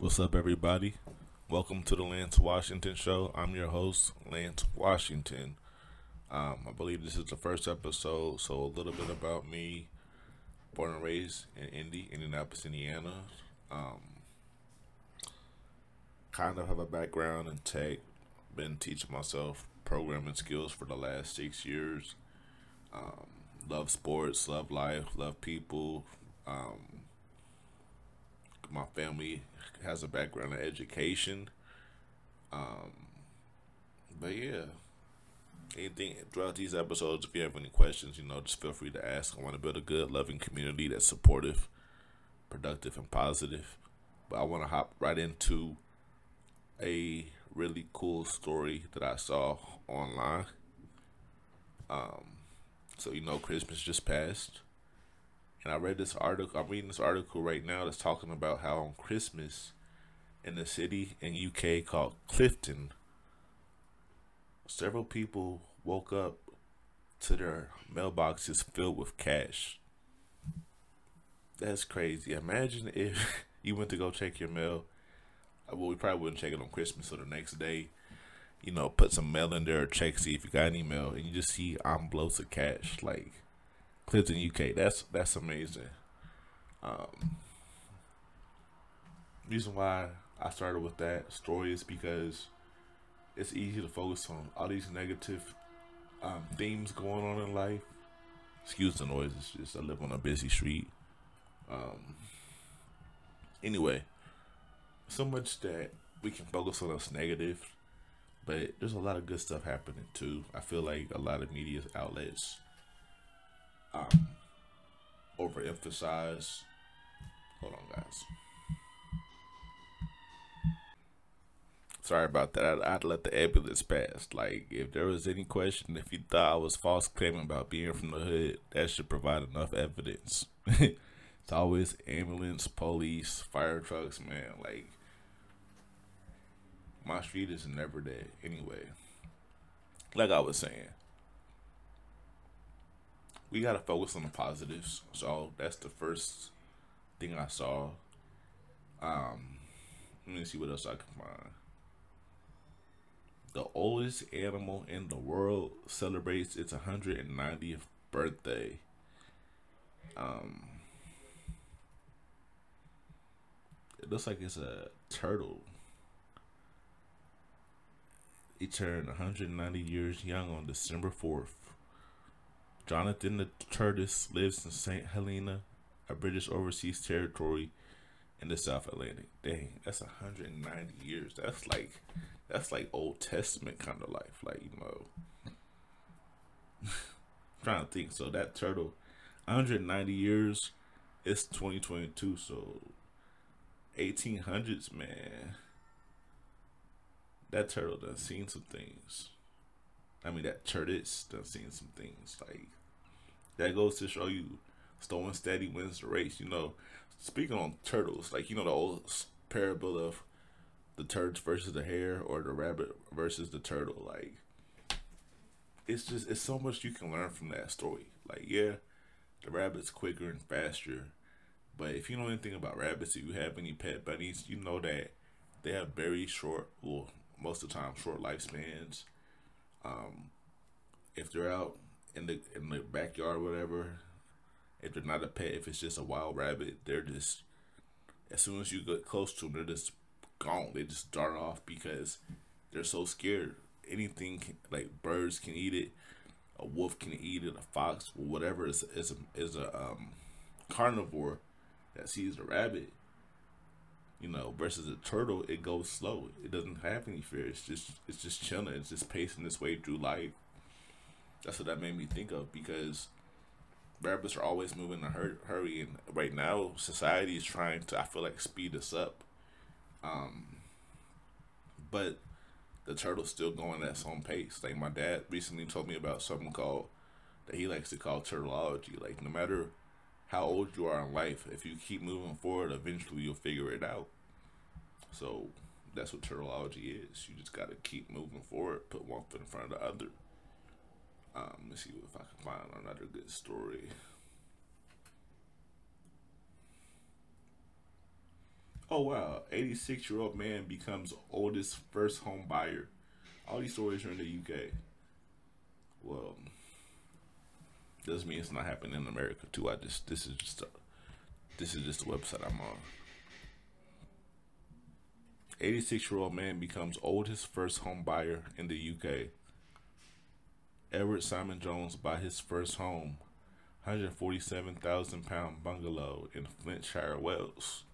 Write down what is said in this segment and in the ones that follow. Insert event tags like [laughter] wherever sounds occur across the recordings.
What's up, everybody? Welcome to the Lance Washington Show. I'm your host, Lance Washington. Um, I believe this is the first episode, so a little bit about me. Born and raised in Indy, Indianapolis, Indiana. Um, kind of have a background in tech. Been teaching myself programming skills for the last six years. Um, love sports, love life, love people. Um, my family has a background in education. Um, but yeah, anything throughout these episodes, if you have any questions, you know, just feel free to ask. I want to build a good, loving community that's supportive, productive, and positive. But I want to hop right into a really cool story that I saw online. Um, so you know, Christmas just passed. And I read this article. I'm reading this article right now that's talking about how on Christmas in the city in UK called Clifton, several people woke up to their mailboxes filled with cash. That's crazy. Imagine if [laughs] you went to go check your mail. Uh, well, we probably wouldn't check it on Christmas, so the next day, you know, put some mail in there or check see if you got any mail, and you just see envelopes of cash. Like Clifton, UK. That's that's amazing. Um, reason why I started with that story is because it's easy to focus on all these negative um, themes going on in life. Excuse the noise. It's just I live on a busy street. Um, anyway, so much that we can focus on us negative, but there's a lot of good stuff happening too. I feel like a lot of media outlets um, overemphasize. Hold on, guys. Sorry about that. I'd, I'd, let the ambulance pass. Like, if there was any question, if you thought I was false claiming about being from the hood, that should provide enough evidence. [laughs] it's always ambulance, police, fire trucks, man. Like, my street is never dead. Anyway, like I was saying, we gotta focus on the positives. So that's the first thing I saw. Um, let me see what else I can find. The oldest animal in the world celebrates its 190th birthday. Um, it looks like it's a turtle. He turned 190 years young on December 4th. Jonathan the tortoise lives in St. Helena, a British overseas territory in the South Atlantic. Dang, that's 190 years. That's like that's like Old Testament kind of life. Like, you know. [laughs] trying to think. So that turtle 190 years it's 2022, so 1800s, man. That turtle done seen some things. I mean, that tortoise done seen some things. Like, that goes to show you slow and steady wins the race. You know, speaking on turtles, like you know the old parable of the turds versus the hare or the rabbit versus the turtle. Like it's just it's so much you can learn from that story. Like yeah, the rabbit's quicker and faster, but if you know anything about rabbits, if you have any pet bunnies, you know that they have very short, well, most of the time short lifespans. Um, if they're out in the in the backyard whatever, if they're not a pet, if it's just a wild rabbit, they're just as soon as you get close to them, they're just gone. They just dart off because they're so scared. Anything can, like birds can eat it, a wolf can eat it, a fox, whatever is is a, is a um, carnivore that sees a rabbit. You know, versus a turtle, it goes slow. It doesn't have any fear. It's just it's just chilling. It's just pacing its way through life that's what that made me think of because rabbits are always moving in a hurry, and right now society is trying to I feel like speed us up. Um, but the turtle's still going at its own pace. Like my dad recently told me about something called that he likes to call turtleology. Like no matter how old you are in life, if you keep moving forward, eventually you'll figure it out. So that's what turtleology is. You just got to keep moving forward, put one foot in front of the other. Um, let's see if I can find another good story. Oh wow, 86 year old man becomes oldest first home buyer. All these stories are in the UK. Well, doesn't mean it's not happening in America too. I just this is just a, this is just the website I'm on. 86 year old man becomes oldest first home buyer in the UK. Edward Simon Jones buy his first home, 147,000 pound bungalow in Flintshire, Wales.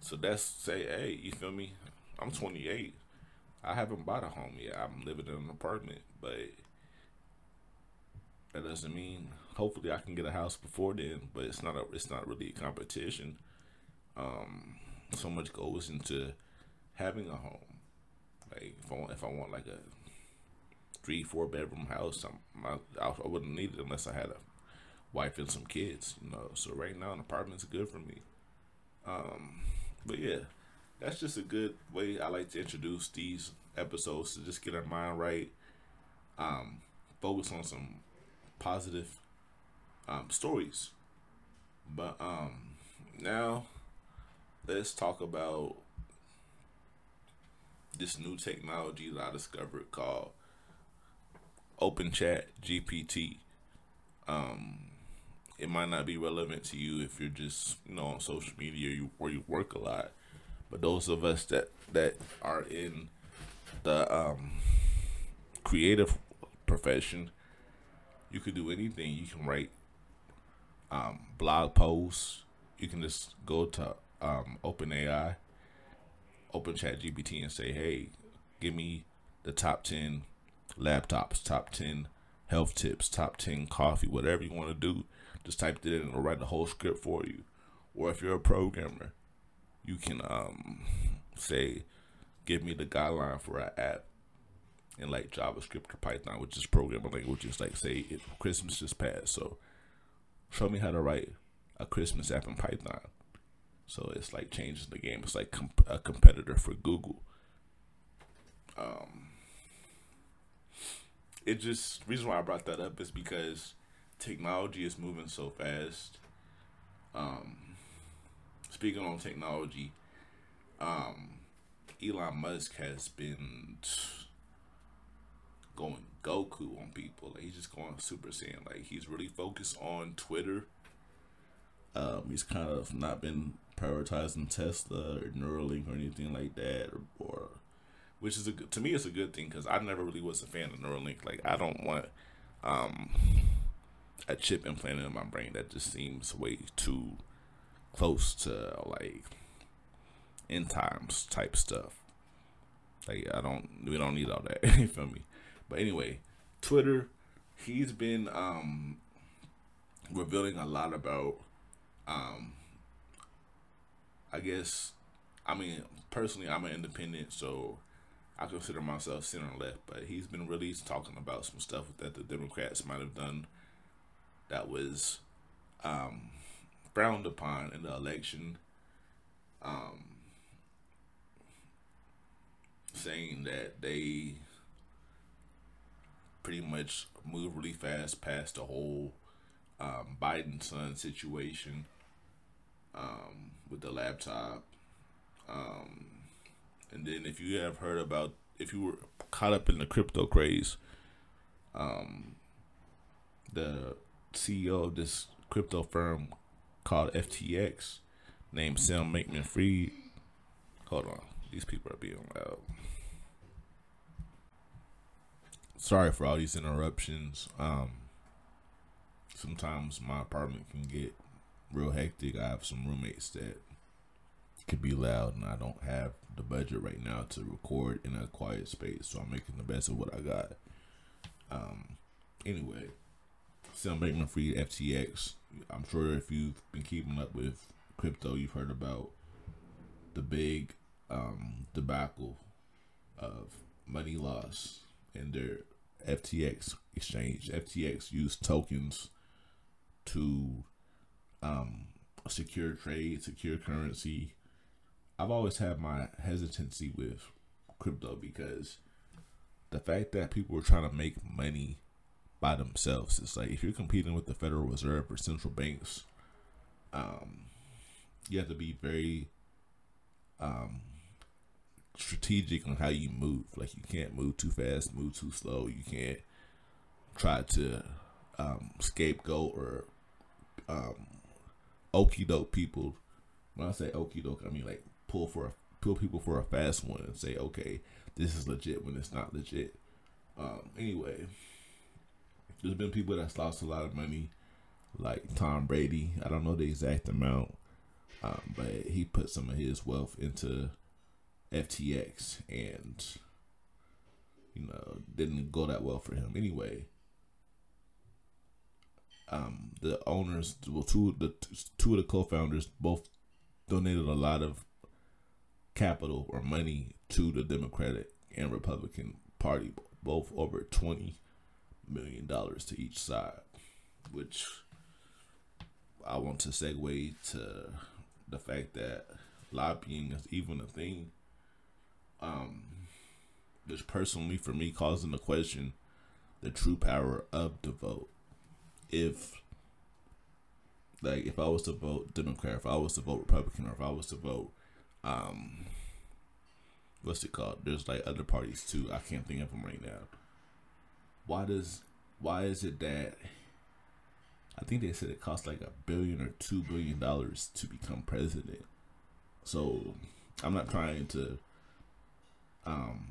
So that's say, hey, you feel me? I'm 28. I haven't bought a home yet. I'm living in an apartment, but that doesn't mean hopefully I can get a house before then. But it's not a it's not really a competition. Um, so much goes into having a home. Like if I want if I want like a three four bedroom house, I'm, I I wouldn't need it unless I had a wife and some kids. You know. So right now an apartment's good for me. Um, but yeah, that's just a good way I like to introduce these episodes to just get our mind right. Um, focus on some positive um, stories. But um, now let's talk about this new technology that I discovered called Open Chat GPT. Um, it might not be relevant to you if you're just you know on social media or you or you work a lot, but those of us that that are in the um, creative profession, you could do anything. You can write um, blog posts. You can just go to um, OpenAI, Open Chat GPT, and say, "Hey, give me the top ten laptops, top ten health tips, top ten coffee, whatever you want to do." Just type it in and it'll write the whole script for you. Or if you're a programmer, you can um, say, "Give me the guideline for an app." in like JavaScript or Python, which is programming languages. Like say it, Christmas just passed, so show me how to write a Christmas app in Python. So it's like changing the game. It's like comp- a competitor for Google. Um, it just reason why I brought that up is because technology is moving so fast. Um, speaking on technology, um, Elon Musk has been going Goku on people. Like he's just going Super Saiyan. Like he's really focused on Twitter. Um, he's kind of not been prioritizing Tesla or Neuralink or anything like that, or, or which is a good, to me it's a good thing because I never really was a fan of Neuralink. Like I don't want um, a chip implanted in my brain that just seems way too close to like end times type stuff. Like I don't, we don't need all that. [laughs] you feel me? But anyway, Twitter, he's been um, revealing a lot about, um, I guess, I mean, personally, I'm an independent, so I consider myself center left, but he's been really talking about some stuff that the Democrats might have done that was um, frowned upon in the election. Um, saying that they pretty much moved really fast past the whole um, Biden son situation um, with the laptop. Um, and then if you have heard about, if you were caught up in the crypto craze, um, the CEO of this crypto firm called FTX, named Sam Bankman Fried. Hold on, these people are being loud sorry for all these interruptions. Um, sometimes my apartment can get real hectic. I have some roommates that could be loud, and I don't have the budget right now to record in a quiet space. So I'm making the best of what I got. Um, anyway, Sam Bankman Fried FTX. I'm sure if you've been keeping up with crypto, you've heard about the big um, debacle of money loss in their FTX exchange. FTX used tokens to um, secure trade, secure currency. I've always had my hesitancy with crypto because the fact that people are trying to make money by themselves. It's like if you're competing with the Federal Reserve or central banks, um, you have to be very um, strategic on how you move. Like you can't move too fast, move too slow. You can't try to um, scapegoat or um, okey doke people. When I say okey doke, I mean like pull for a, pull people for a fast one and say, okay, this is legit when it's not legit. Um, anyway, there's been people that's lost a lot of money, like Tom Brady. I don't know the exact amount, um, but he put some of his wealth into FTX, and you know didn't go that well for him anyway. Um, the owners, well, two the two of the co-founders both donated a lot of capital or money to the Democratic and Republican Party, both over twenty million dollars to each side, which I want to segue to the fact that lobbying is even a thing um, which personally for me causing the question the true power of the vote. If like if I was to vote Democrat, if I was to vote Republican, or if I was to vote um what's it called? There's like other parties too. I can't think of them right now. Why does why is it that I think they said it costs like a billion or two billion dollars to become president. So I'm not trying to um,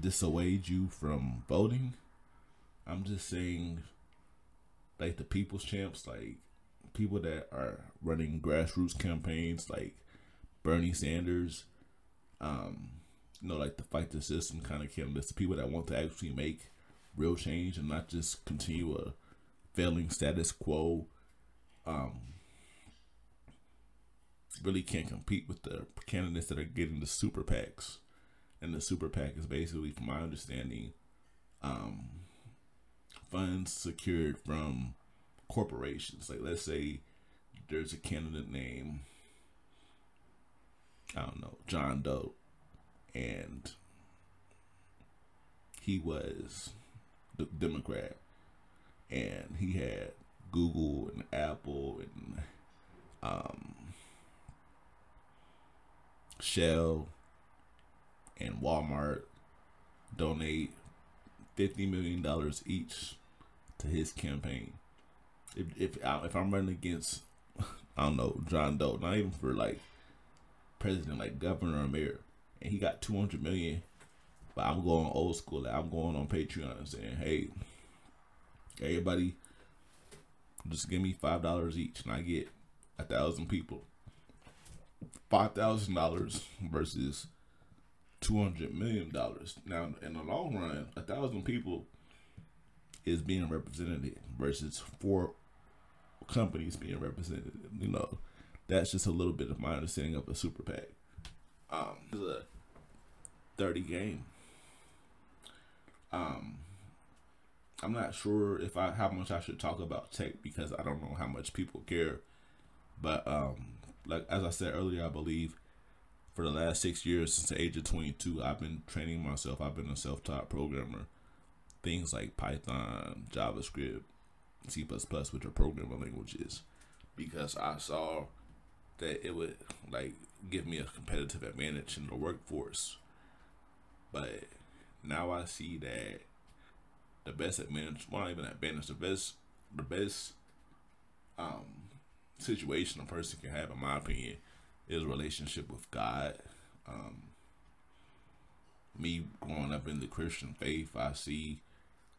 dissuade you from voting. I'm just saying, like the people's champs, like people that are running grassroots campaigns, like Bernie Sanders, um, you know, like the fight the system kind of candidates, the people that want to actually make real change and not just continue a failing status quo. Um, really can't compete with the candidates that are getting the super PACs and the super PAC is basically, from my understanding, um, funds secured from corporations. Like, let's say there's a candidate named, I don't know, John Doe, and he was the Democrat, and he had Google and Apple and um, Shell and Walmart donate fifty million dollars each to his campaign. If if if I'm running against, [laughs] I don't know John Doe, not even for like president, like governor or mayor, and he got two hundred million, but I'm going old school. Like I'm going on Patreon and saying, hey, everybody, just give me five dollars each, and I get a thousand people. Five thousand dollars versus two hundred million dollars. Now, in the long run, a thousand people is being represented versus four companies being represented. You know, that's just a little bit of my understanding of a super PAC. Um, it's a thirty game. Um, I'm not sure if I how much I should talk about tech because I don't know how much people care. But um, like as I said earlier, I believe for the last six years since the age of 22 i've been training myself i've been a self-taught programmer things like python javascript c++ which are programming languages because i saw that it would like give me a competitive advantage in the workforce but now i see that the best advantage well not even advantage the best the best um situation a person can have in my opinion his relationship with God. Um, me growing up in the Christian faith, I see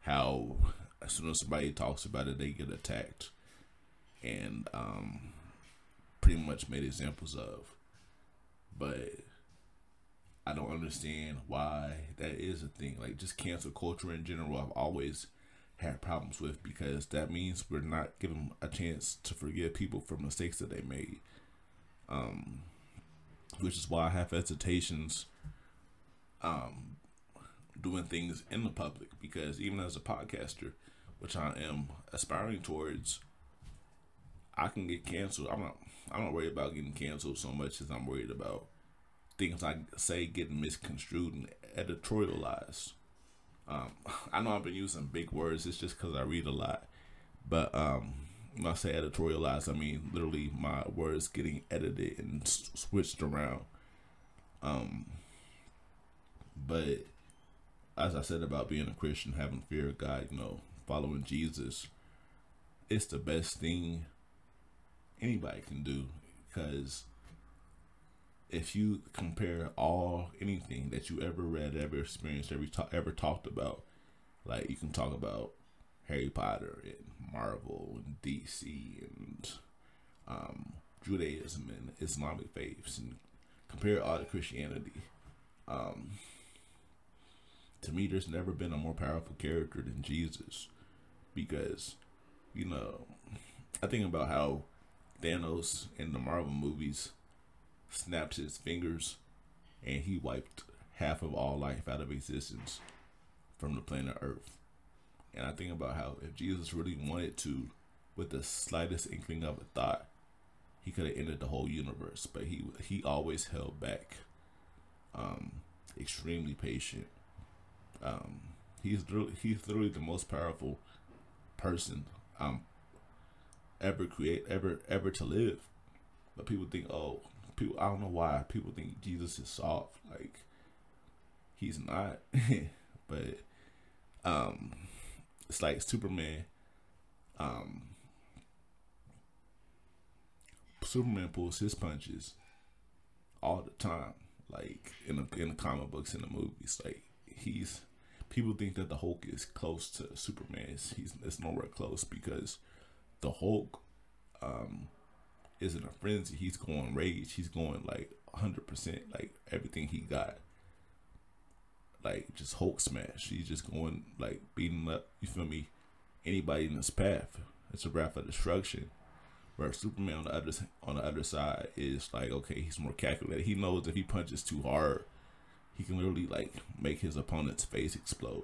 how as soon as somebody talks about it, they get attacked, and um, pretty much made examples of. But I don't understand why that is a thing. Like just cancel culture in general, I've always had problems with because that means we're not giving a chance to forgive people for mistakes that they made um, which is why I have hesitations um, doing things in the public because even as a podcaster, which I am aspiring towards, I can get canceled. I'm not. I'm not worried about getting canceled so much as I'm worried about things I say getting misconstrued and editorialized. Um, I know I've been using big words. It's just because I read a lot, but um, when I say editorialized, I mean literally my words getting edited and switched around. Um, but as I said about being a Christian, having fear of God, you know, following Jesus, it's the best thing anybody can do because if you compare all anything that you ever read, ever experienced, ever ta- ever talked about, like you can talk about Harry Potter and Marvel and DC and um, Judaism and Islamic faiths and compare all to Christianity. Um, to me, there's never been a more powerful character than Jesus because, you know, I think about how Thanos in the Marvel movies snapped his fingers and he wiped half of all life out of existence from the planet Earth. And I think about how if Jesus really wanted to, with the slightest inkling of a thought, he could have ended the whole universe. But he he always held back. Um, extremely patient. Um, he's he's literally the most powerful person um ever create ever ever to live. But people think, oh, people I don't know why people think Jesus is soft. Like he's not. [laughs] but um it's like Superman um Superman pulls his punches all the time. Like in the in the comic books in the movies. Like he's people think that the Hulk is close to Superman. He's it's nowhere close because the Hulk um is in a frenzy. He's going rage. He's going like hundred percent, like everything he got. Like just Hulk smash. He's just going like beating up. You feel me? Anybody in his path. It's a wrath of destruction. Where Superman on the other on the other side is like okay, he's more calculated. He knows if he punches too hard, he can literally like make his opponent's face explode.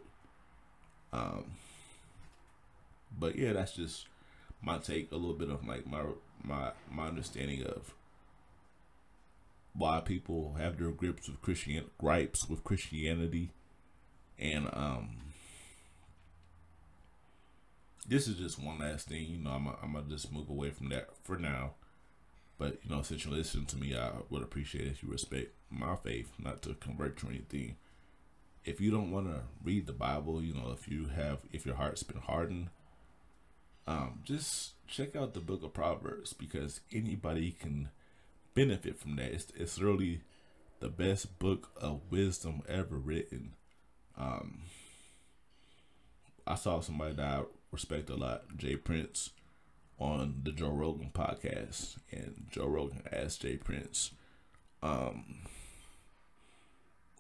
Um. But yeah, that's just my take. A little bit of like my my my understanding of why people have their grips with Christian gripes with Christianity, and um, this is just one last thing. You know, I'm a, I'm gonna just move away from that for now. But you know, since you listen to me, I would appreciate if you respect my faith, not to convert to anything. If you don't want to read the Bible, you know, if you have, if your heart's been hardened, um, just check out the book of Proverbs because anybody can benefit from that. It's, it's really the best book of wisdom ever written. Um, I saw somebody that I respect a lot, Jay Prince, on the Joe Rogan podcast, and Joe Rogan asked Jay Prince, um,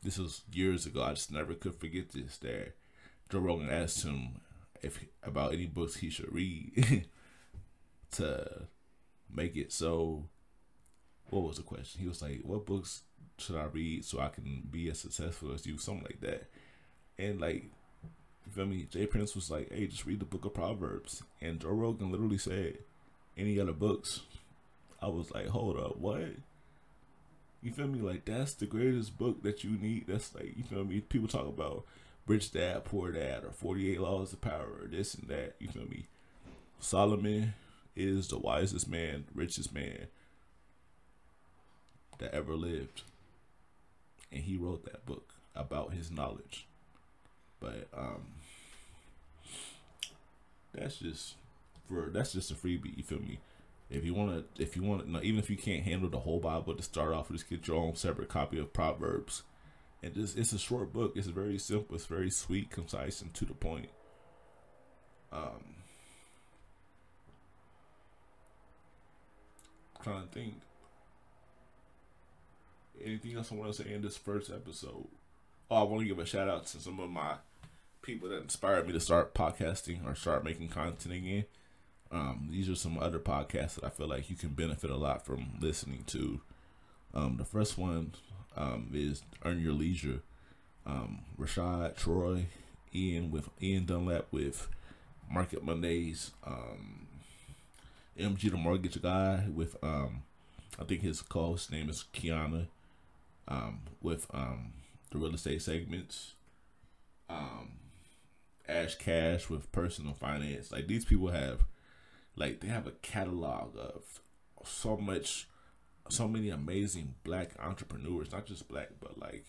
this was years ago. I just never could forget this. There, Joe Rogan asked him if about any books he should read [laughs] to make it so. What was the question? He was like, "What books should I read so I can be as successful as you?" Something like that. And like, you feel me? Jay Prince was like, "Hey, just read the Book of Proverbs." And Joe Rogan literally said, "Any other books?" I was like, "Hold up, what?" You feel me? Like that's the greatest book that you need. That's like you feel me. People talk about Rich Dad, Poor Dad, or Forty Eight Laws of Power, or this and that. You feel me? Solomon is the wisest man, richest man that ever lived. And he wrote that book about his knowledge. But um that's just for that's just a freebie, you feel me? If you wanna if you wanna no, even if you can't handle the whole Bible to start off, just get your own separate copy of Proverbs. And just it's a short book. It's very simple, it's very sweet, concise, and to the point. Um trying to think. Anything else I want to say in this first episode? Oh, I want to give a shout out to some of my people that inspired me to start podcasting or start making content again. Um, these are some other podcasts that I feel like you can benefit a lot from listening to. Um, the first one um, is Earn Your Leisure. Um, Rashad Troy, Ian with Ian Dunlap with Market Mondays. Um, MG the mortgage guy with um I think his co-host name is Kiana um with um the real estate segments um Ash Cash with personal finance like these people have like they have a catalog of so much so many amazing black entrepreneurs, not just black, but like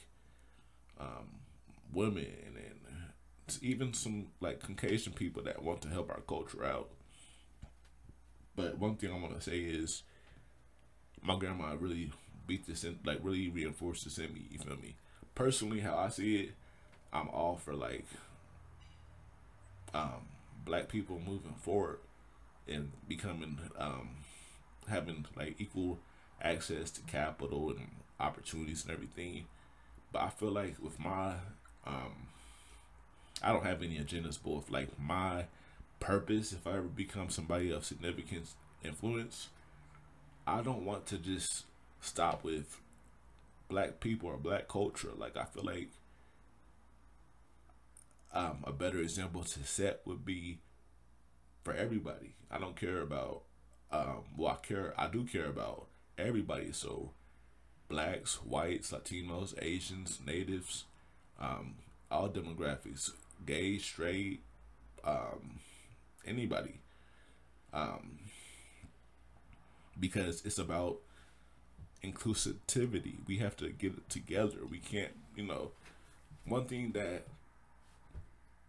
um, women and even some like Caucasian people that want to help our culture out. But one thing I want to say is, my grandma really beat this in, like really reinforced this in me. You feel me? Personally, how I see it, I'm all for like um, black people moving forward and becoming um, having like equal access to capital and opportunities and everything. But I feel like with my um, I don't have any agendas, but with like my purpose, if I ever become somebody of significant influence, I don't want to just stop with black people or black culture. Like I feel like um, a better example to set would be for everybody. I don't care about um, well, I care. I do care about everybody. So blacks, whites, Latinos, Asians, natives, um, all demographics, gay, straight, um, anybody. Um, because it's about inclusivity. We have to get it together. We can't, you know, one thing that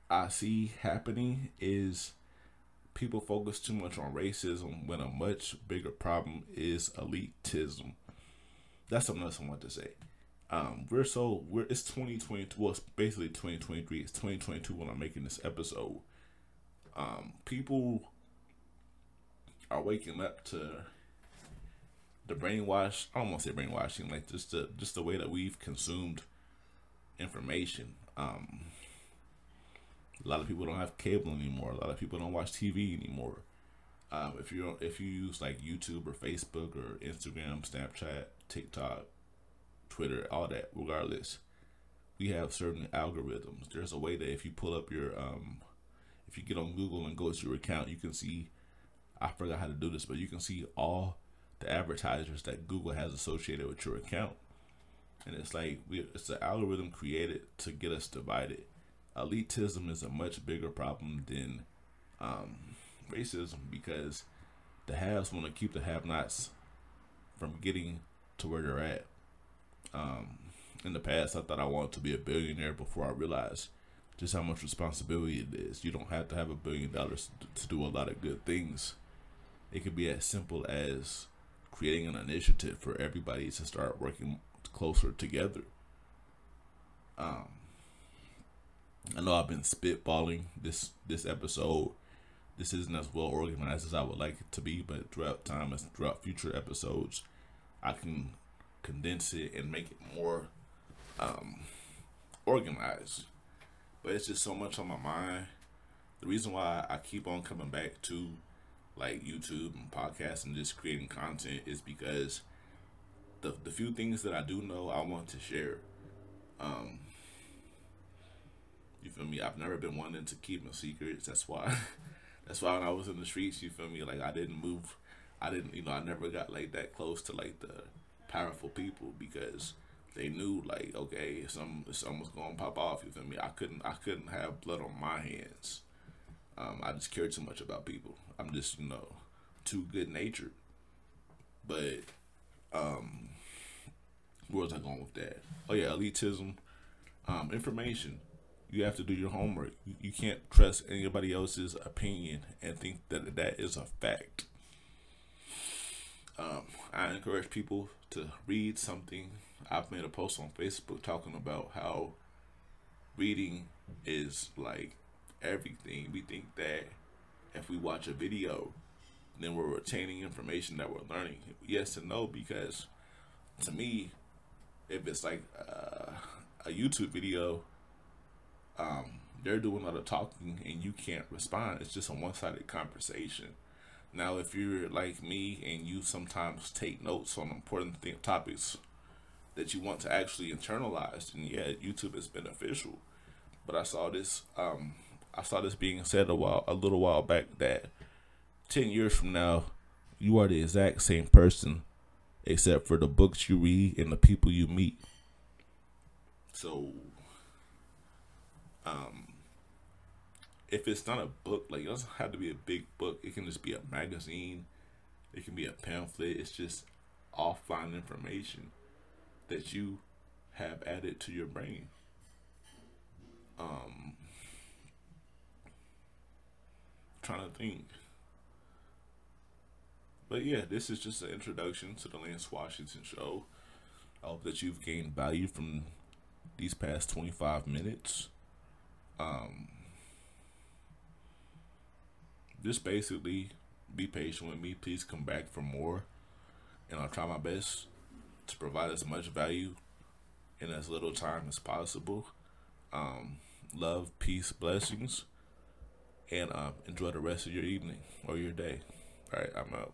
I see happening is people focus too much on racism when a much bigger problem is elitism. That's something else I want to say. Um, we're so we're it's 2022. Well, it's basically 2023. It's 2022 when I'm making this episode. Um, people are waking up to the brainwash. I to say brainwashing, like just the just the way that we've consumed information. Um, a lot of people don't have cable anymore. A lot of people don't watch TV anymore. Um, if you if you use like YouTube or Facebook or Instagram, Snapchat, TikTok, Twitter, all that, regardless, we have certain algorithms. There's a way that if you pull up your um, if you get on Google and go to your account, you can see. I forgot how to do this, but you can see all the advertisers that Google has associated with your account, and it's like we, it's an algorithm created to get us divided elitism is a much bigger problem than um, racism because the haves want to keep the have-nots from getting to where they're at. Um, in the past, I thought I wanted to be a billionaire before I realized just how much responsibility it is. You don't have to have a billion dollars to do a lot of good things. It could be as simple as creating an initiative for everybody to start working closer together. Um, I know I've been spitballing this this episode. This isn't as well organized as I would like it to be, but throughout time and throughout future episodes, I can condense it and make it more um, organized. But it's just so much on my mind. The reason why I keep on coming back to like YouTube and podcasts and just creating content is because the the few things that I do know I want to share. Um, I've never been wanting to keep my secrets. That's why. [laughs] that's why when I was in the streets, you feel me? Like I didn't move. I didn't. You know, I never got like that close to like the powerful people because they knew like okay, if some if something was gonna pop off. You feel me? I couldn't. I couldn't have blood on my hands. Um, I just cared too much about people. I'm just you know too good natured. But um, where was I going with that? Oh yeah, elitism. Um, information you have to do your homework. You can't trust anybody else's opinion and think that that is a fact. Um, I encourage people to read something. I've made a post on Facebook talking about how reading is like everything. We think that if we watch a video, then we're retaining information that we're learning. Yes and no, because to me, if it's like uh, a YouTube video, um, they're doing all the talking and you can't respond. It's just a one sided conversation. Now, if you're like me and you sometimes take notes on important th- topics that you want to actually internalize, then yeah, YouTube is beneficial. But I saw this, um, I saw this being said a while, a little while back that ten years from now, you are the exact same person, except for the books you read and the people you meet. So um, if it's not a book, like it doesn't have to be a big book. It can just be a magazine. It can be a pamphlet. It's just offline information that you have added to your brain. Um, trying to think. But yeah, this is just an introduction to the Lance Washington show. I hope that you've gained value from these past 25 minutes. Um, just basically be patient with me. Please come back for more. And I'll try my best to provide as much value in as little time as possible. Um, love, peace, blessings. And uh, enjoy the rest of your evening or your day. All right, I'm out.